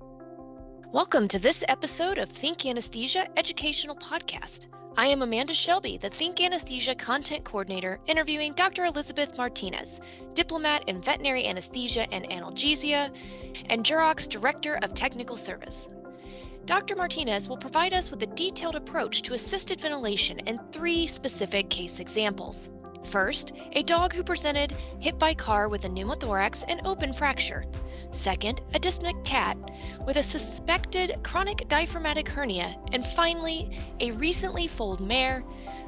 Welcome to this episode of Think Anesthesia Educational Podcast. I am Amanda Shelby, the Think Anesthesia Content Coordinator, interviewing Dr. Elizabeth Martinez, diplomate in veterinary anesthesia and analgesia, and Jurox Director of Technical Service. Dr. Martinez will provide us with a detailed approach to assisted ventilation and three specific case examples. First, a dog who presented hit by car with a pneumothorax and open fracture. Second, a dyspneic cat with a suspected chronic diaphragmatic hernia. And finally, a recently foaled mare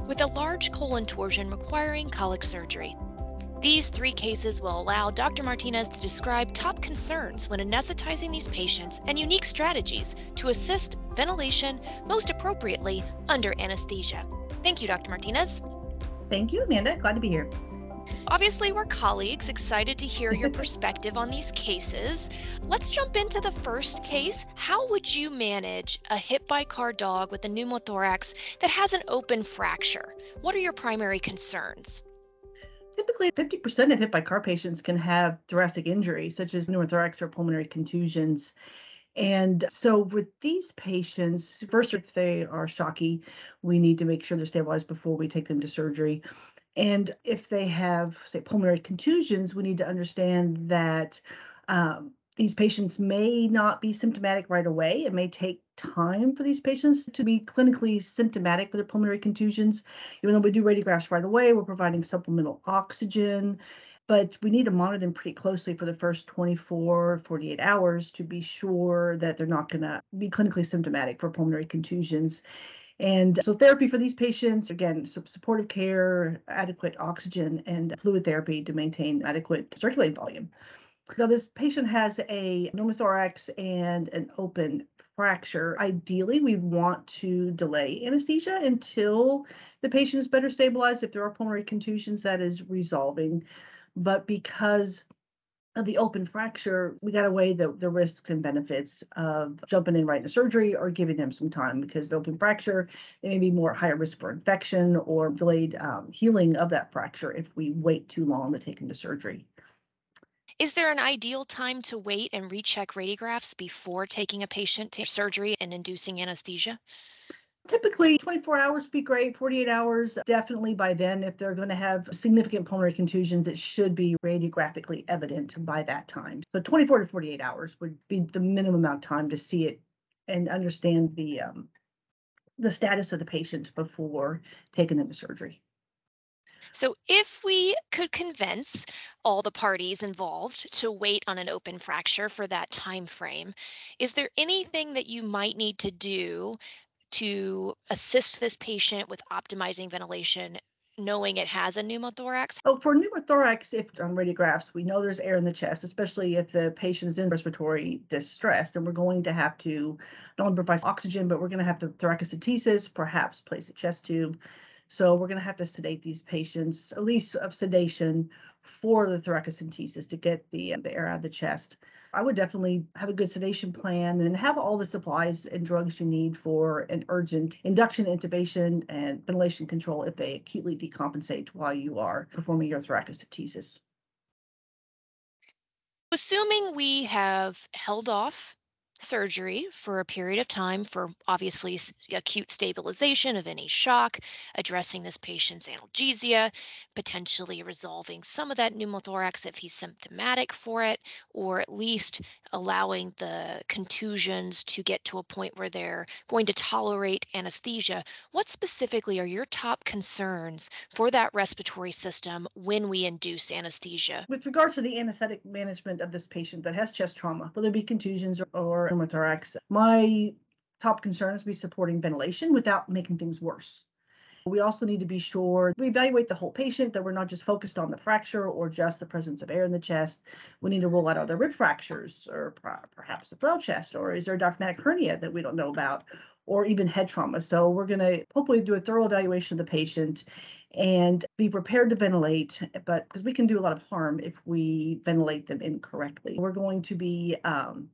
with a large colon torsion requiring colic surgery. These three cases will allow Dr. Martinez to describe top concerns when anesthetizing these patients and unique strategies to assist ventilation most appropriately under anesthesia. Thank you, Dr. Martinez. Thank you, Amanda. Glad to be here. Obviously, we're colleagues, excited to hear your perspective on these cases. Let's jump into the first case. How would you manage a hit by car dog with a pneumothorax that has an open fracture? What are your primary concerns? Typically, 50% of hit by car patients can have thoracic injuries, such as pneumothorax or pulmonary contusions. And so, with these patients, first, if they are shocky, we need to make sure they're stabilized before we take them to surgery. And if they have, say, pulmonary contusions, we need to understand that um, these patients may not be symptomatic right away. It may take time for these patients to be clinically symptomatic for their pulmonary contusions. Even though we do radiographs right away, we're providing supplemental oxygen, but we need to monitor them pretty closely for the first 24, 48 hours to be sure that they're not going to be clinically symptomatic for pulmonary contusions. And so, therapy for these patients again, supportive care, adequate oxygen, and fluid therapy to maintain adequate circulating volume. Now, this patient has a pneumothorax and an open fracture. Ideally, we want to delay anesthesia until the patient is better stabilized. If there are pulmonary contusions, that is resolving. But because of the open fracture, we got to weigh the, the risks and benefits of jumping in right into surgery or giving them some time because the open fracture, they may be more higher risk for infection or delayed um, healing of that fracture if we wait too long to take them to surgery. Is there an ideal time to wait and recheck radiographs before taking a patient to surgery and inducing anesthesia? Typically, 24 hours would be great, 48 hours, definitely by then. If they're going to have significant pulmonary contusions, it should be radiographically evident by that time. So 24 to 48 hours would be the minimum amount of time to see it and understand the um, the status of the patient before taking them to surgery. So, if we could convince all the parties involved to wait on an open fracture for that time frame, is there anything that you might need to do to assist this patient with optimizing ventilation knowing it has a pneumothorax? Oh, for pneumothorax, if on radiographs, we know there's air in the chest, especially if the patient is in respiratory distress, then we're going to have to not only provide oxygen, but we're going to have to thoracocentesis, perhaps place a chest tube. So we're going to have to sedate these patients, at least of sedation for the thoracocentesis to get the, the air out of the chest. I would definitely have a good sedation plan and have all the supplies and drugs you need for an urgent induction, intubation, and ventilation control if they acutely decompensate while you are performing your thoracocentesis. Assuming we have held off surgery for a period of time for obviously acute stabilization of any shock, addressing this patient's analgesia, potentially resolving some of that pneumothorax if he's symptomatic for it, or at least allowing the contusions to get to a point where they're going to tolerate anesthesia. What specifically are your top concerns for that respiratory system when we induce anesthesia? With regard to the anesthetic management of this patient that has chest trauma, whether it be contusions or, or pneumothorax. My top concern is be supporting ventilation without making things worse. We also need to be sure we evaluate the whole patient, that we're not just focused on the fracture or just the presence of air in the chest. We need to rule out other rib fractures or perhaps a flail chest, or is there a diaphragmatic hernia that we don't know about, or even head trauma. So we're going to hopefully do a thorough evaluation of the patient and be prepared to ventilate, but because we can do a lot of harm if we ventilate them incorrectly. We're going to be um,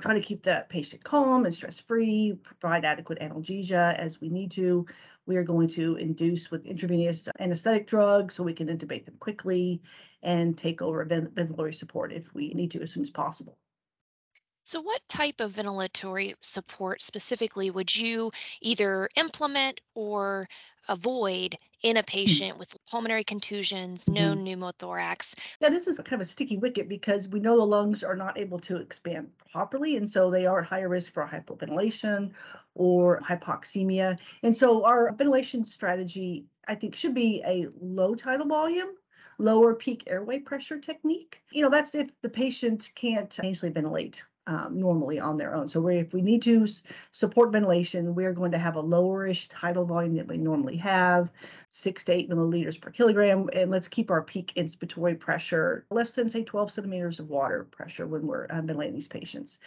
trying to keep the patient calm and stress-free, provide adequate analgesia as we need to. We are going to induce with intravenous anesthetic drugs so we can intubate them quickly and take over ventilatory support if we need to as soon as possible. So, what type of ventilatory support specifically would you either implement or avoid in a patient with pulmonary contusions, no Mhm. pneumothorax? Yeah, this is kind of a sticky wicket because we know the lungs are not able to expand properly, and so they are at higher risk for hypoventilation or hypoxemia. And so our ventilation strategy, I think, should be a low tidal volume, lower peak airway pressure technique. You know, that's if the patient can't easily ventilate um, normally on their own. So we, if we need to support ventilation, we're going to have a lowerish tidal volume that we normally have, six to eight milliliters per kilogram. And let's keep our peak inspiratory pressure less than, say, 12 centimeters of water pressure when we're uh, ventilating these patients.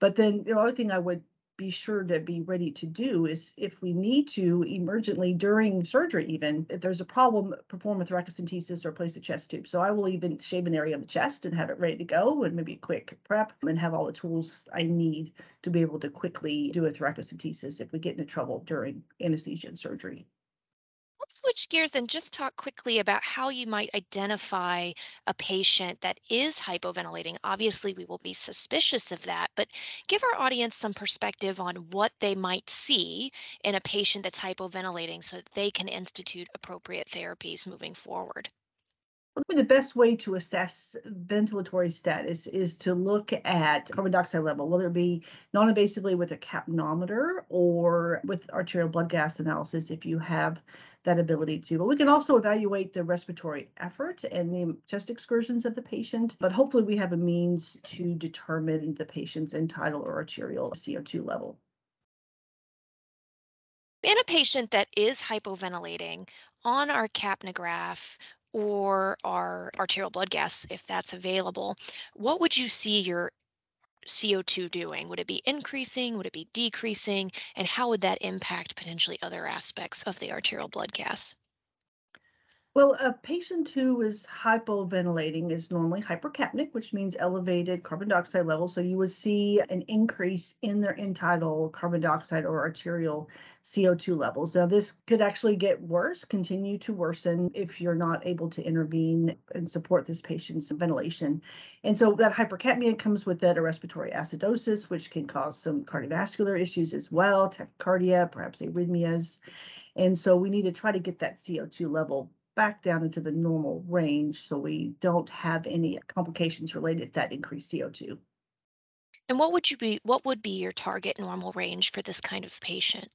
But then the other thing I would be sure to be ready to do is if we need to emergently during surgery, even if there's a problem, perform a thoracentesis or place a chest tube. So I will even shave an area of the chest and have it ready to go and maybe a quick prep and have all the tools I need to be able to quickly do a thoracentesis if we get into trouble during anesthesia and surgery. Let's switch gears and just talk quickly about how you might identify a patient that is hypoventilating. Obviously, we will be suspicious of that, but give our audience some perspective on what they might see in a patient that's hypoventilating so that they can institute appropriate therapies moving forward. The best way to assess ventilatory status is to look at carbon dioxide level, whether it be non-invasively with a capnometer or with arterial blood gas analysis if you have that ability to. But we can also evaluate the respiratory effort and the chest excursions of the patient. But hopefully we have a means to determine the patient's end-tidal or arterial CO2 level. In a patient that is hypoventilating on our capnograph or our arterial blood gas, if that's available, what would you see your CO2 doing? Would it be increasing? Would it be decreasing? And how would that impact potentially other aspects of the arterial blood gas? Well, a patient who is hypoventilating is normally hypercapnic, which means elevated carbon dioxide levels. So you would see an increase in their end-tidal carbon dioxide or arterial CO2 levels. Now, this could actually get worse, continue to worsen if you're not able to intervene and support this patient's ventilation. And so that hypercapnia comes with that a respiratory acidosis, which can cause some cardiovascular issues as well, tachycardia, perhaps arrhythmias. And so we need to try to get that CO2 level back down into the normal range so we don't have any complications related to that increased CO2. And what would you be what would be your target normal range for this kind of patient?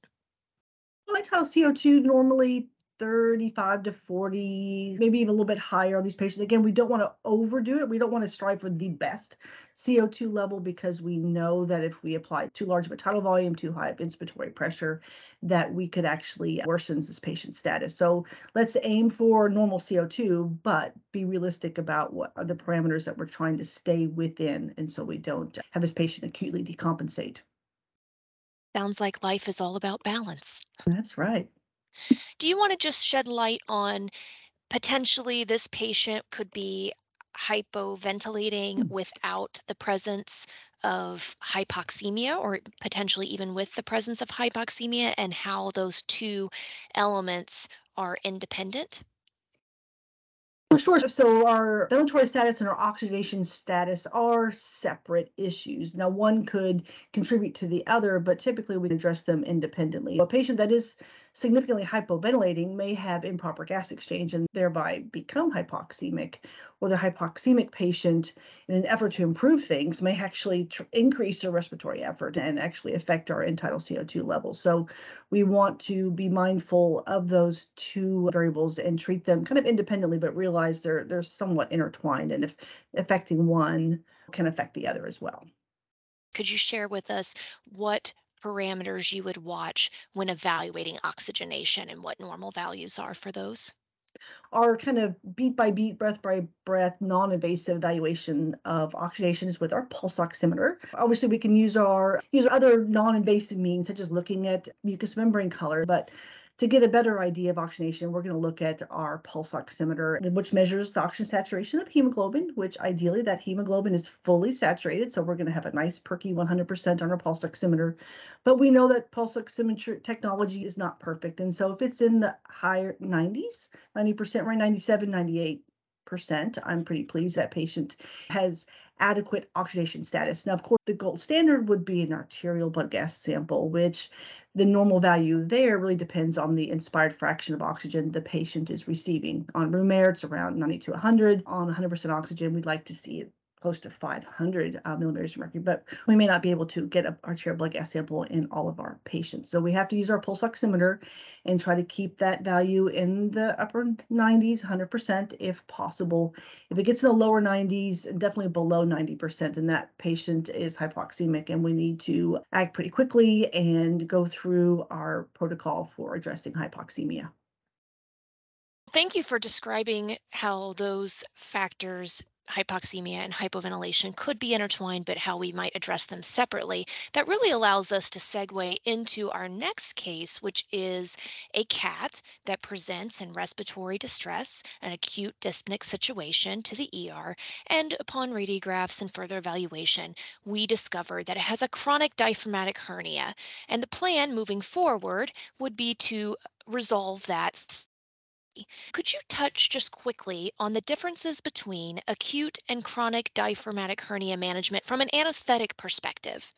Well, I tell CO2 normally 35 to 40, maybe even a little bit higher on these patients. Again, we don't want to overdo it. We don't want to strive for the best CO2 level because we know that if we apply too large of a tidal volume, too high of inspiratory pressure, that we could actually worsen this patient's status. So let's aim for normal CO2, but be realistic about what are the parameters that we're trying to stay within. And so we don't have this patient acutely decompensate. Sounds like life is all about balance. That's right. Do you want to just shed light on potentially this patient could be hypoventilating hmm. without the presence of hypoxemia or potentially even with the presence of hypoxemia and how those two elements are independent? Oh, Sure. So our ventilatory status and our oxygenation status are separate issues. Now, one could contribute to the other, but typically we address them independently. A patient that is significantly hypoventilating may have improper gas exchange and thereby become hypoxemic, or the hypoxemic patient, in an effort to improve things, may actually tr- increase their respiratory effort and actually affect our end-tidal CO2 levels. So we want to be mindful of those two variables and treat them kind of independently, but realize they're they're somewhat intertwined, and if affecting one can affect the other as well. Could you share with us what parameters you would watch when evaluating oxygenation and what normal values are for those? Our kind of beat by beat, breath by breath, non-invasive evaluation of oxygenation is with our pulse oximeter. Obviously, we can use our use other non-invasive means such as looking at mucous membrane color, but to get a better idea of oxygenation, we're going to look at our pulse oximeter, which measures the oxygen saturation of hemoglobin, which ideally that hemoglobin is fully saturated. So we're going to have a nice perky 100% on our pulse oximeter. But we know that pulse oximeter technology is not perfect. And so if it's in the higher 90s, 90%, right, 97, 98, percent. I'm pretty pleased that patient has adequate oxygenation status. Now, of course, the gold standard would be an arterial blood gas sample, which the normal value there really depends on the inspired fraction of oxygen the patient is receiving. On room air, it's around 90 to 100. On 100% oxygen, we'd like to see it close to 500 uh, millimeters of mercury, but we may not be able to get a arterial blood gas sample in all of our patients. So we have to use our pulse oximeter and try to keep that value in the upper 90s, 100% if possible. If it gets in the lower 90s, definitely below 90%, then that patient is hypoxemic and we need to act pretty quickly and go through our protocol for addressing hypoxemia. Thank you for describing how those factors hypoxemia and hypoventilation could be intertwined, but how we might address them separately. That really allows us to segue into our next case, which is a cat that presents in respiratory distress, an acute dyspneic situation to the ER. And upon radiographs and further evaluation, we discovered that it has a chronic diaphragmatic hernia. And the plan moving forward would be to resolve that could you touch just quickly on the differences between acute and chronic diaphragmatic hernia management from an anesthetic perspective?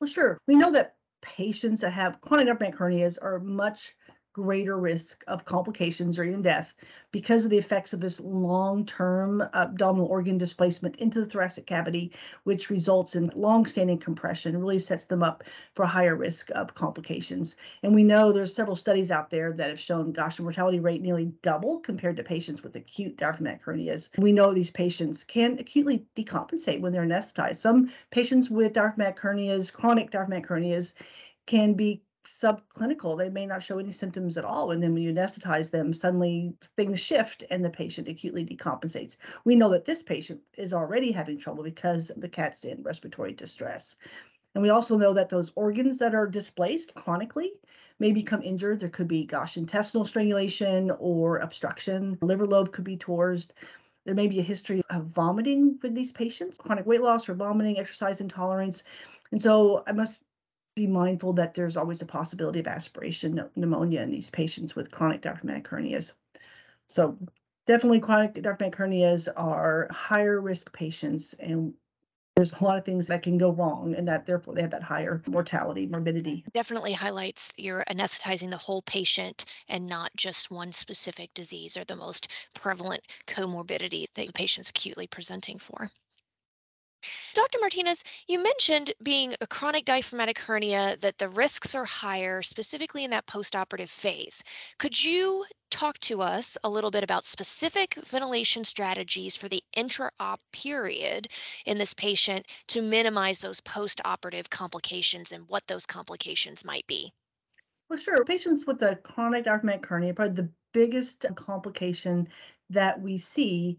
Well, sure. We know that patients that have chronic diaphragmatic hernias are much greater risk of complications or even death because of the effects of this long-term abdominal organ displacement into the thoracic cavity, which results in long-standing compression, really sets them up for higher risk of complications. And we know there's several studies out there that have shown, gosh, the mortality rate nearly double compared to patients with acute diaphragmatic hernias. We know these patients can acutely decompensate when they're anesthetized. Some patients with diaphragmatic hernias, chronic diaphragmatic hernias, can be subclinical. They may not show any symptoms at all. And then when you anesthetize them, suddenly things shift and the patient acutely decompensates. We know that this patient is already having trouble because the cat's in respiratory distress. And we also know that those organs that are displaced chronically may become injured. There could be, gosh, intestinal strangulation or obstruction. Liver lobe could be torsed. There may be a history of vomiting with these patients, chronic weight loss or vomiting, exercise intolerance. And so I must be mindful that there's always a possibility of aspiration pneumonia in these patients with chronic diaphragmatic hernias. So definitely chronic diaphragmatic hernias are higher risk patients and there's a lot of things that can go wrong and that therefore they have that higher mortality morbidity. Definitely highlights you're anesthetizing the whole patient and not just one specific disease or the most prevalent comorbidity that the patient's acutely presenting for Dr. Martinez, you mentioned being a chronic diaphragmatic hernia that the risks are higher, specifically in that postoperative phase. Could you talk to us a little bit about specific ventilation strategies for the intra-op period in this patient to minimize those postoperative complications and what those complications might be? Well, sure. Patients with a chronic diaphragmatic hernia, probably the biggest complication that we see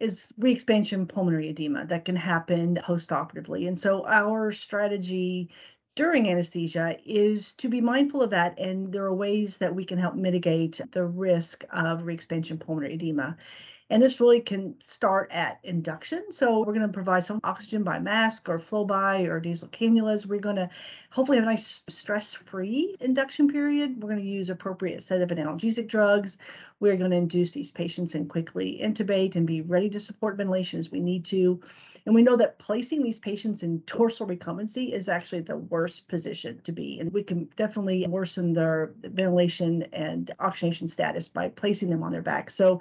is re-expansion pulmonary edema that can happen postoperatively. And so our strategy during anesthesia is to be mindful of that. And there are ways that we can help mitigate the risk of re-expansion pulmonary edema. And this really can start at induction. So we're going to provide some oxygen by mask or flow by or nasal cannulas. We're going to hopefully have a nice stress-free induction period. We're going to use appropriate sedative and analgesic drugs. We're going to induce these patients and quickly intubate and be ready to support ventilation as we need to. And we know that placing these patients in dorsal recumbency is actually the worst position to be. And we can definitely worsen their ventilation and oxygenation status by placing them on their back. So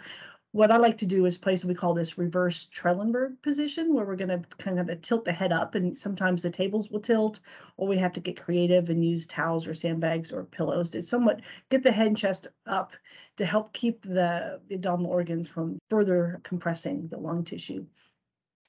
what I like to do is place, we call this reverse Trendelenburg position, where we're going to kind of tilt the head up, and sometimes the tables will tilt, or we have to get creative and use towels or sandbags or pillows to somewhat get the head and chest up to help keep the, the abdominal organs from further compressing the lung tissue.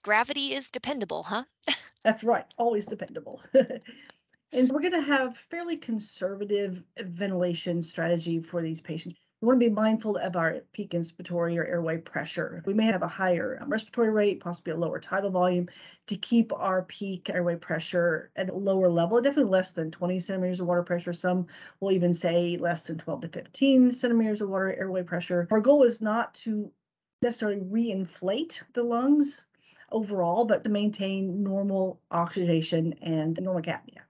Gravity is dependable, huh? That's right, always dependable. and so we're going to have fairly conservative ventilation strategy for these patients we want to be mindful of our peak inspiratory or airway pressure. We may have a higher um, respiratory rate, possibly a lower tidal volume, to keep our peak airway pressure at a lower level, definitely less than 20 centimeters of water pressure. Some will even say less than 12 to 15 centimeters of water airway pressure. Our goal is not to necessarily reinflate the lungs overall, but to maintain normal oxygenation and normocapnia.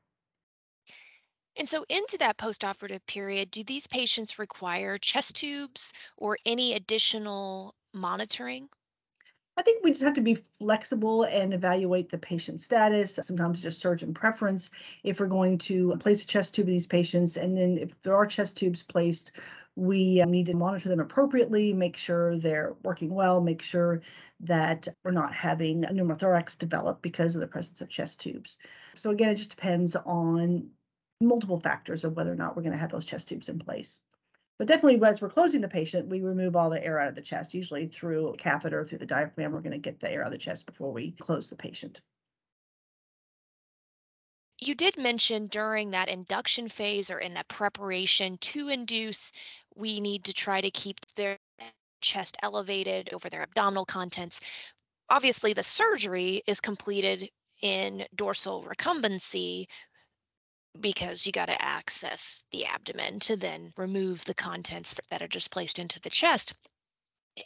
And so, into that postoperative period, do these patients require chest tubes or any additional monitoring? I think we just have to be flexible and evaluate the patient status, sometimes just surgeon preference if we're going to place a chest tube in these patients. And then if there are chest tubes placed, we uh, need to monitor them appropriately, make sure they're working well, make sure that we're not having pneumothorax develop because of the presence of chest tubes. So again, it just depends on multiple factors of whether or not we're going to have those chest tubes in place. But definitely, as we're closing the patient, we remove all the air out of the chest, usually through a catheter, or through the diaphragm. We're going to get the air out of the chest before we close the patient. You did mention during that induction phase or in that preparation to induce, we need to try to keep their chest elevated over their abdominal contents. Obviously, the surgery is completed in dorsal recumbency, because you got to access the abdomen to then remove the contents that are just placed into the chest.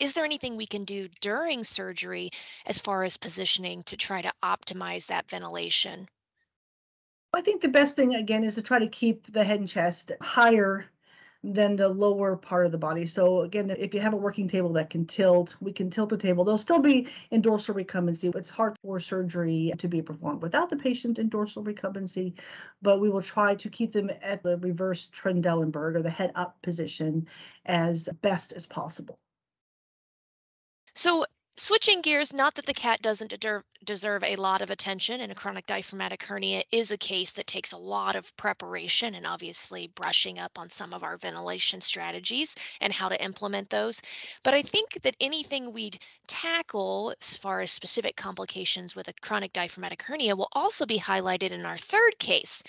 Is there anything we can do during surgery as far as positioning to try to optimize that ventilation? I think the best thing again is to try to keep the head and chest higher than the lower part of the body. So again, if you have a working table that can tilt, we can tilt the table. There'll still be in dorsal recumbency. It's hard for surgery to be performed without the patient in dorsal recumbency, but we will try to keep them at the reverse Trendelenburg or the head up position as best as possible. So Switching gears, not that the cat doesn't deserve a lot of attention, and a chronic diaphragmatic hernia is a case that takes a lot of preparation and obviously brushing up on some of our ventilation strategies and how to implement those. But I think that anything we'd tackle as far as specific complications with a chronic diaphragmatic hernia will also be highlighted in our third case,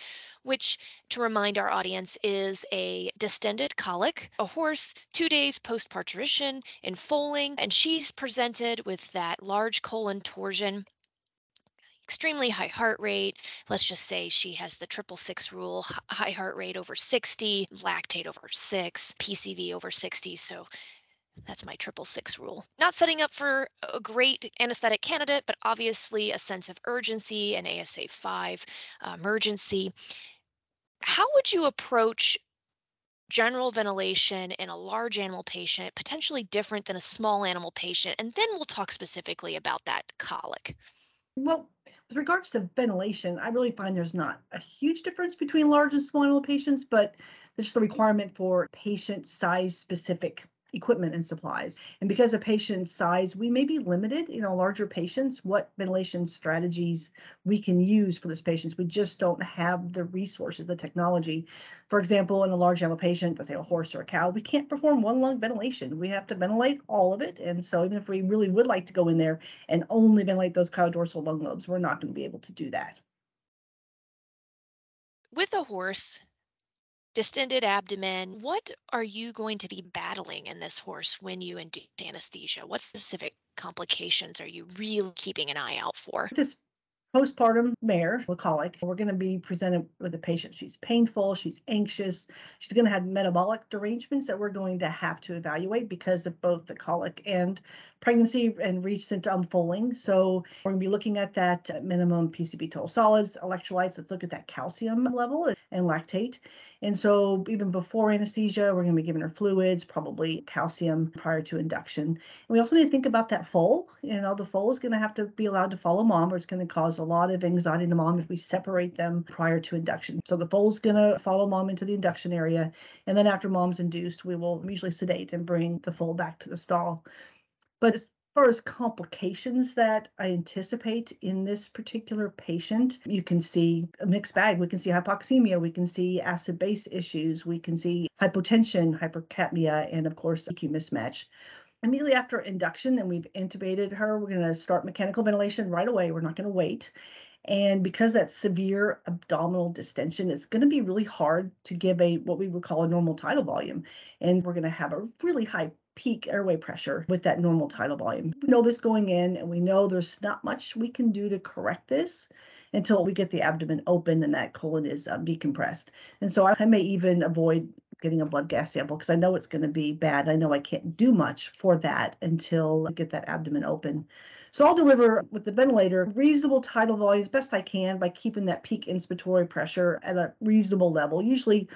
which, to remind our audience, is a distended colic, a horse two days post parturition in foaling, and she's presented with that large colon torsion extremely high heart rate. Let's just say she has the triple six rule, high heart rate over 60, lactate over six, PCV over 60. So that's my triple six rule. Not setting up for a great anesthetic candidate, but obviously a sense of urgency and ASA 5 uh, emergency. How would you approach general ventilation in a large animal patient, potentially different than a small animal patient? And then we'll talk specifically about that colic. Well, with regards to ventilation, I really find there's not a huge difference between large and small animal patients, but there's the requirement for patient size specific equipment and supplies. And because of patient size, we may be limited in our larger patients what ventilation strategies we can use for those patients. We just don't have the resources, the technology. For example, in a large animal patient, let's say a horse or a cow, we can't perform one lung ventilation. We have to ventilate all of it. And so even if we really would like to go in there and only ventilate those dorsal lung lobes, we're not going to be able to do that. With a horse, distended abdomen. What are you going to be battling in this horse when you induce anesthesia? What specific complications are you really keeping an eye out for? This postpartum mare with colic. We're going to be presented with a patient. She's painful, she's anxious, she's going to have metabolic derangements that we're going to have to evaluate because of both the colic and pregnancy and recent unfolding. So we're going to be looking at that minimum PCV total solids, electrolytes. Let's look at that calcium level and lactate. And so even before anesthesia, we're going to be giving her fluids, probably calcium prior to induction. And we also need to think about that foal. You know, the foal is going to have to be allowed to follow mom, or it's going to cause a lot of anxiety in the mom if we separate them prior to induction. So the foal's going to follow mom into the induction area. And then after mom's induced, we will usually sedate and bring the foal back to the stall. But far as complications that I anticipate in this particular patient, you can see a mixed bag. We can see hypoxemia, we can see acid base issues, we can see hypotension, hypercapnia, and of course, VQ mismatch. Immediately after induction, and we've intubated her, we're going to start mechanical ventilation right away. We're not going to wait. And because that severe abdominal distension, it's going to be really hard to give a what we would call a normal tidal volume. And we're going to have a really high peak airway pressure with that normal tidal volume. We know this going in, and we know there's not much we can do to correct this until we get the abdomen open and that colon is um, decompressed. And so I may even avoid getting a blood gas sample because I know it's going to be bad. I know I can't do much for that until I get that abdomen open. So I'll deliver with the ventilator reasonable tidal volume as best I can by keeping that peak inspiratory pressure at a reasonable level, usually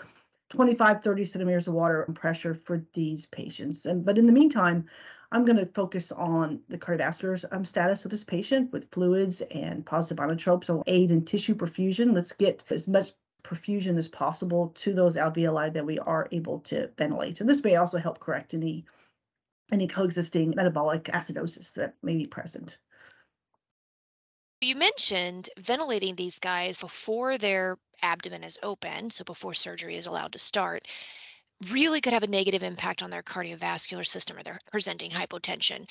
25, 30 centimeters of water and pressure for these patients. And but in the meantime, I'm going to focus on the cardiovascular um, status of this patient with fluids and positive inotropes will aid in tissue perfusion. Let's get as much perfusion as possible to those alveoli that we are able to ventilate. And this may also help correct any any coexisting metabolic acidosis that may be present. You mentioned ventilating these guys before their abdomen is open, so before surgery is allowed to start, really could have a negative impact on their cardiovascular system or they're presenting hypotension.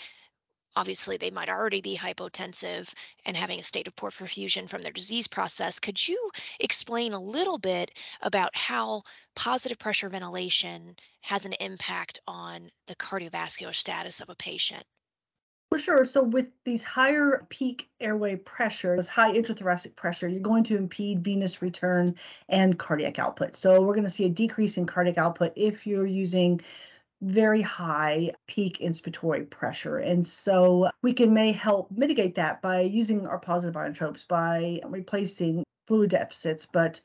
Obviously, they might already be hypotensive and having a state of poor perfusion from their disease process. Could you explain a little bit about how positive pressure ventilation has an impact on the cardiovascular status of a patient? For sure. So with these higher peak airway pressures, high intrathoracic pressure, you're going to impede venous return and cardiac output. So we're going to see a decrease in cardiac output if you're using very high peak inspiratory pressure. And so we can may help mitigate that by using our positive inotropes, by replacing fluid deficits, but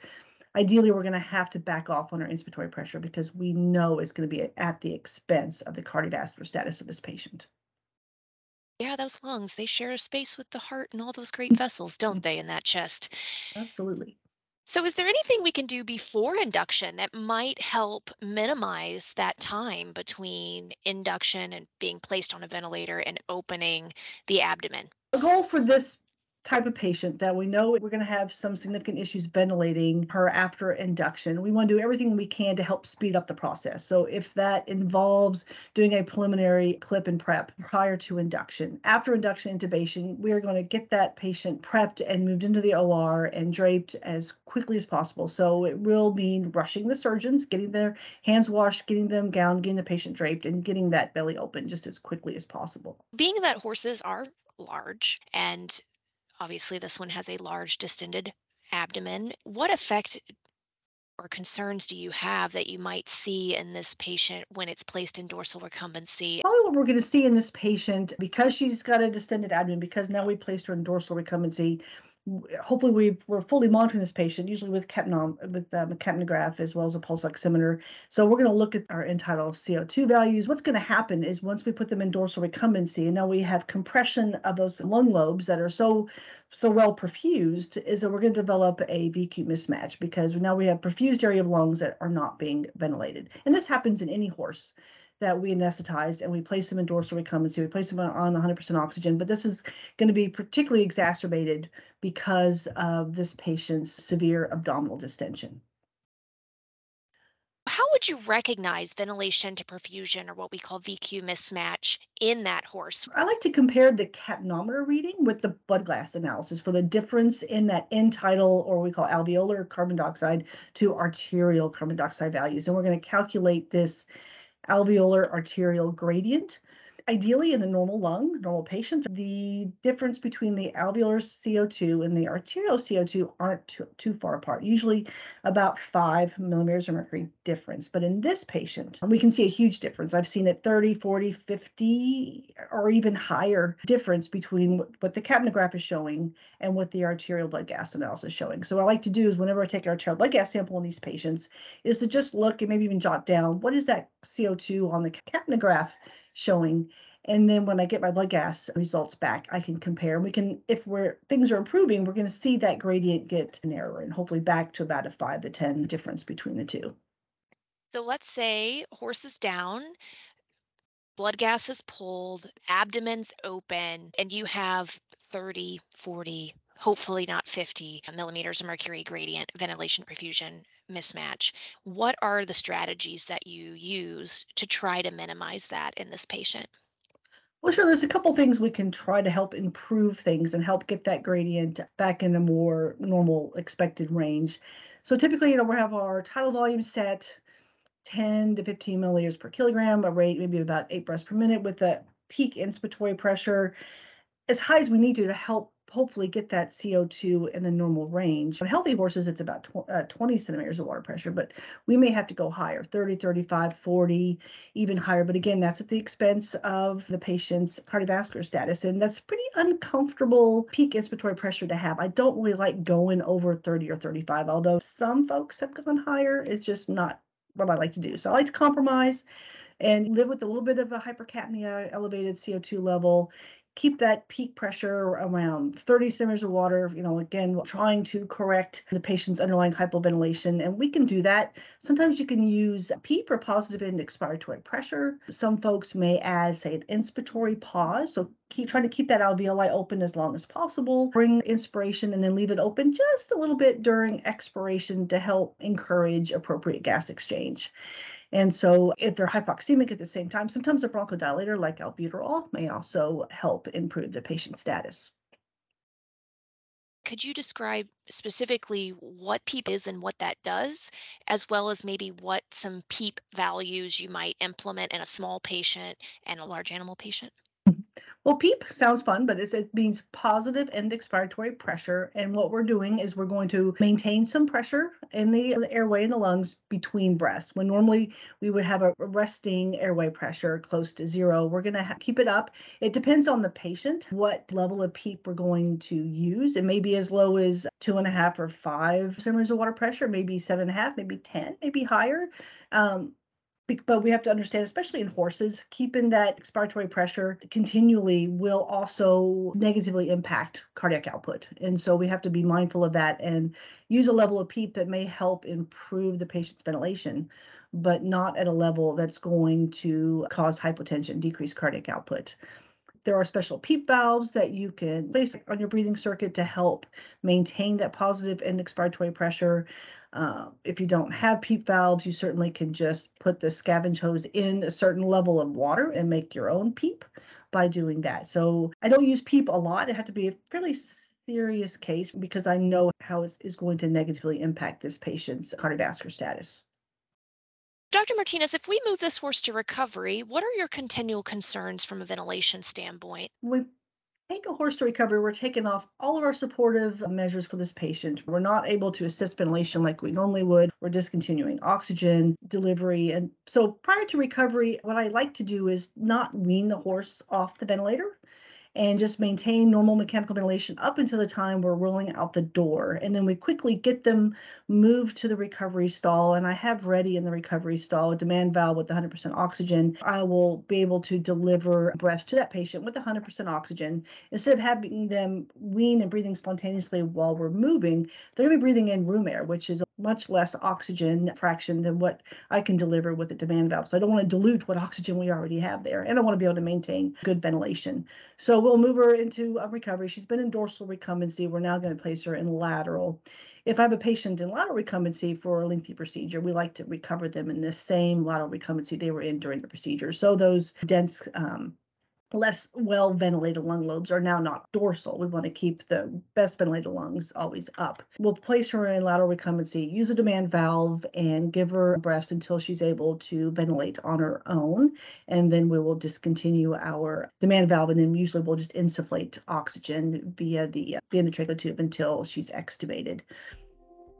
ideally we're going to have to back off on our inspiratory pressure because we know it's going to be at the expense of the cardiovascular status of this patient. Yeah, those lungs, they share a space with the heart and all those great mm-hmm. vessels, don't they, in that chest? Absolutely. So, is there anything we can do before induction that might help minimize that time between induction and being placed on a ventilator and opening the abdomen? The goal for this type of patient that we know we're going to have some significant issues ventilating her after induction. We want to do everything we can to help speed up the process. So if that involves doing a preliminary clip and prep prior to induction, after induction intubation, we are going to get that patient prepped and moved into the OR and draped as quickly as possible. So it will mean rushing the surgeons, getting their hands washed, getting them gowned, getting the patient draped, and getting that belly open just as quickly as possible. Being that horses are large and Obviously, this one has a large distended abdomen. What effect or concerns do you have that you might see in this patient when it's placed in dorsal recumbency? Probably what we're going to see in this patient, because she's got a distended abdomen, because now we placed her in dorsal recumbency, hopefully we we're fully monitoring this patient, usually with capnom with um, capnograph as well as a pulse oximeter. So we're going to look at our end-tidal CO2 values. What's going to happen is once we put them in dorsal recumbency, and now we have compression of those lung lobes that are so so well perfused, is that we're going to develop a VQ mismatch because now we have perfused area of lungs that are not being ventilated, and this happens in any horse that we anesthetized and we place them in dorsal recumbency. We place them on 100% oxygen, but this is going to be particularly exacerbated because of this patient's severe abdominal distension. How would you recognize ventilation to perfusion or what we call VQ mismatch in that horse? I like to compare the capnometer reading with the blood gas analysis for the difference in that end tidal or we call alveolar carbon dioxide to arterial carbon dioxide values. And we're going to calculate this alveolar arterial gradient. Ideally, in the normal lung, normal patient, the difference between the alveolar CO2 and the arterial CO2 aren't too, too far apart, usually about five millimeters of mercury difference. But in this patient, we can see a huge difference. I've seen it 30, 40, 50, or even higher difference between what the capnograph is showing and what the arterial blood gas analysis is showing. So what I like to do is whenever I take an arterial blood gas sample in these patients is to just look and maybe even jot down what is that CO2 on the capnograph showing. And then when I get my blood gas results back, I can compare. We can, if we're things are improving, we're going to see that gradient get narrower and hopefully back to about a five to 10 difference between the two. So let's say horse is down, blood gas is pulled, abdomen's open, and you have 30, 40, hopefully not 50 millimeters of mercury gradient ventilation perfusion mismatch. What are the strategies that you use to try to minimize that in this patient? Well, sure. There's a couple things we can try to help improve things and help get that gradient back in a more normal expected range. So typically, you know, we have our tidal volume set 10 to 15 milliliters per kilogram, a rate maybe about eight breaths per minute with a peak inspiratory pressure as high as we need to to help hopefully get that CO2 in the normal range. On healthy horses, it's about tw- uh, 20 centimeters of water pressure, but we may have to go higher 30, 35, 40, even higher. But again, that's at the expense of the patient's cardiovascular status. And that's pretty uncomfortable peak inspiratory pressure to have. I don't really like going over 30 or 35, although some folks have gone higher. It's just not what I like to do. So I like to compromise and live with a little bit of a hypercapnia, elevated CO2 level, keep that peak pressure around 30 centimeters of water, you know, again, trying to correct the patient's underlying hypoventilation. And we can do that. Sometimes you can use PEEP or positive end expiratory pressure. Some folks may add, say, an inspiratory pause. So keep trying to keep that alveoli open as long as possible. Bring inspiration and then leave it open just a little bit during expiration to help encourage appropriate gas exchange. And so if they're hypoxemic at the same time, sometimes a bronchodilator like albuterol may also help improve the patient status. Could you describe specifically what PEEP is and what that does, as well as maybe what some PEEP values you might implement in a small patient and a large animal patient? Well, PEEP sounds fun, but it means positive end expiratory pressure. And what we're doing is we're going to maintain some pressure in the, the airway in the lungs between breaths. When normally we would have a resting airway pressure close to zero, we're going to ha- keep it up. It depends on the patient what level of PEEP we're going to use. It may be as low as two and a half or five centimeters of water pressure, maybe seven and a half, maybe 10, maybe higher. Um, but we have to understand, especially in horses, keeping that expiratory pressure continually will also negatively impact cardiac output. And so we have to be mindful of that and use a level of PEEP that may help improve the patient's ventilation, but not at a level that's going to cause hypotension, decrease cardiac output. There are special PEEP valves that you can place on your breathing circuit to help maintain that positive end expiratory pressure. Uh, if you don't have PEEP valves, you certainly can just put the scavenge hose in a certain level of water and make your own PEEP by doing that. So I don't use PEEP a lot. It had to be a fairly serious case because I know how it is going to negatively impact this patient's cardiovascular status. Dr. Martinez, if we move this horse to recovery, what are your continual concerns from a ventilation standpoint? We take a horse to recovery, we're taking off all of our supportive measures for this patient. We're not able to assist ventilation like we normally would. We're discontinuing oxygen delivery. And so prior to recovery, what I like to do is not wean the horse off the ventilator and just maintain normal mechanical ventilation up until the time we're rolling out the door. And then we quickly get them moved to the recovery stall. And I have ready in the recovery stall a demand valve with 100% oxygen. I will be able to deliver breaths to that patient with 100% oxygen. Instead of having them wean and breathing spontaneously while we're moving, they're going to be breathing in room air, which is much less oxygen fraction than what I can deliver with a demand valve. So I don't want to dilute what oxygen we already have there. And I want to be able to maintain good ventilation. So we'll move her into a recovery. She's been in dorsal recumbency. We're now going to place her in lateral. If I have a patient in lateral recumbency for a lengthy procedure, we like to recover them in the same lateral recumbency they were in during the procedure. So those dense um, less well ventilated lung lobes are now not dorsal. We want to keep the best ventilated lungs always up. We'll place her in lateral recumbency, use a demand valve, and give her breaths until she's able to ventilate on her own. And then we will discontinue our demand valve, and then usually we'll just insufflate oxygen via the, uh, the endotracheal tube until she's extubated.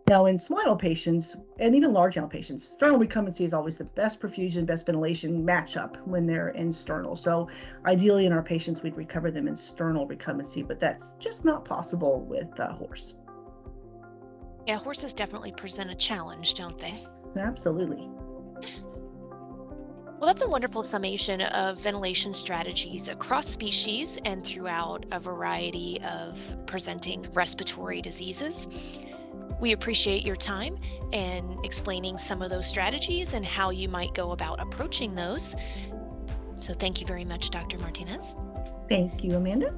Now, in small patients and even large animal patients, sternal recumbency is always the best perfusion, best ventilation matchup when they're in sternal. So, ideally, in our patients, we'd recover them in sternal recumbency, but that's just not possible with a horse. Yeah, horses definitely present a challenge, don't they? Absolutely. Well, that's a wonderful summation of ventilation strategies across species and throughout a variety of presenting respiratory diseases. We appreciate your time and explaining some of those strategies and how you might go about approaching those. So, thank you very much, Dr. Martinez. Thank you, Amanda.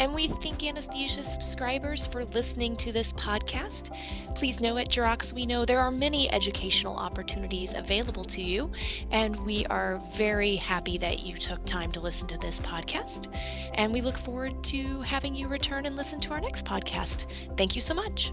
And we thank anesthesia subscribers for listening to this podcast. Please know at Jurox, we know there are many educational opportunities available to you, and we are very happy that you took time to listen to this podcast. And we look forward to having you return and listen to our next podcast. Thank you so much.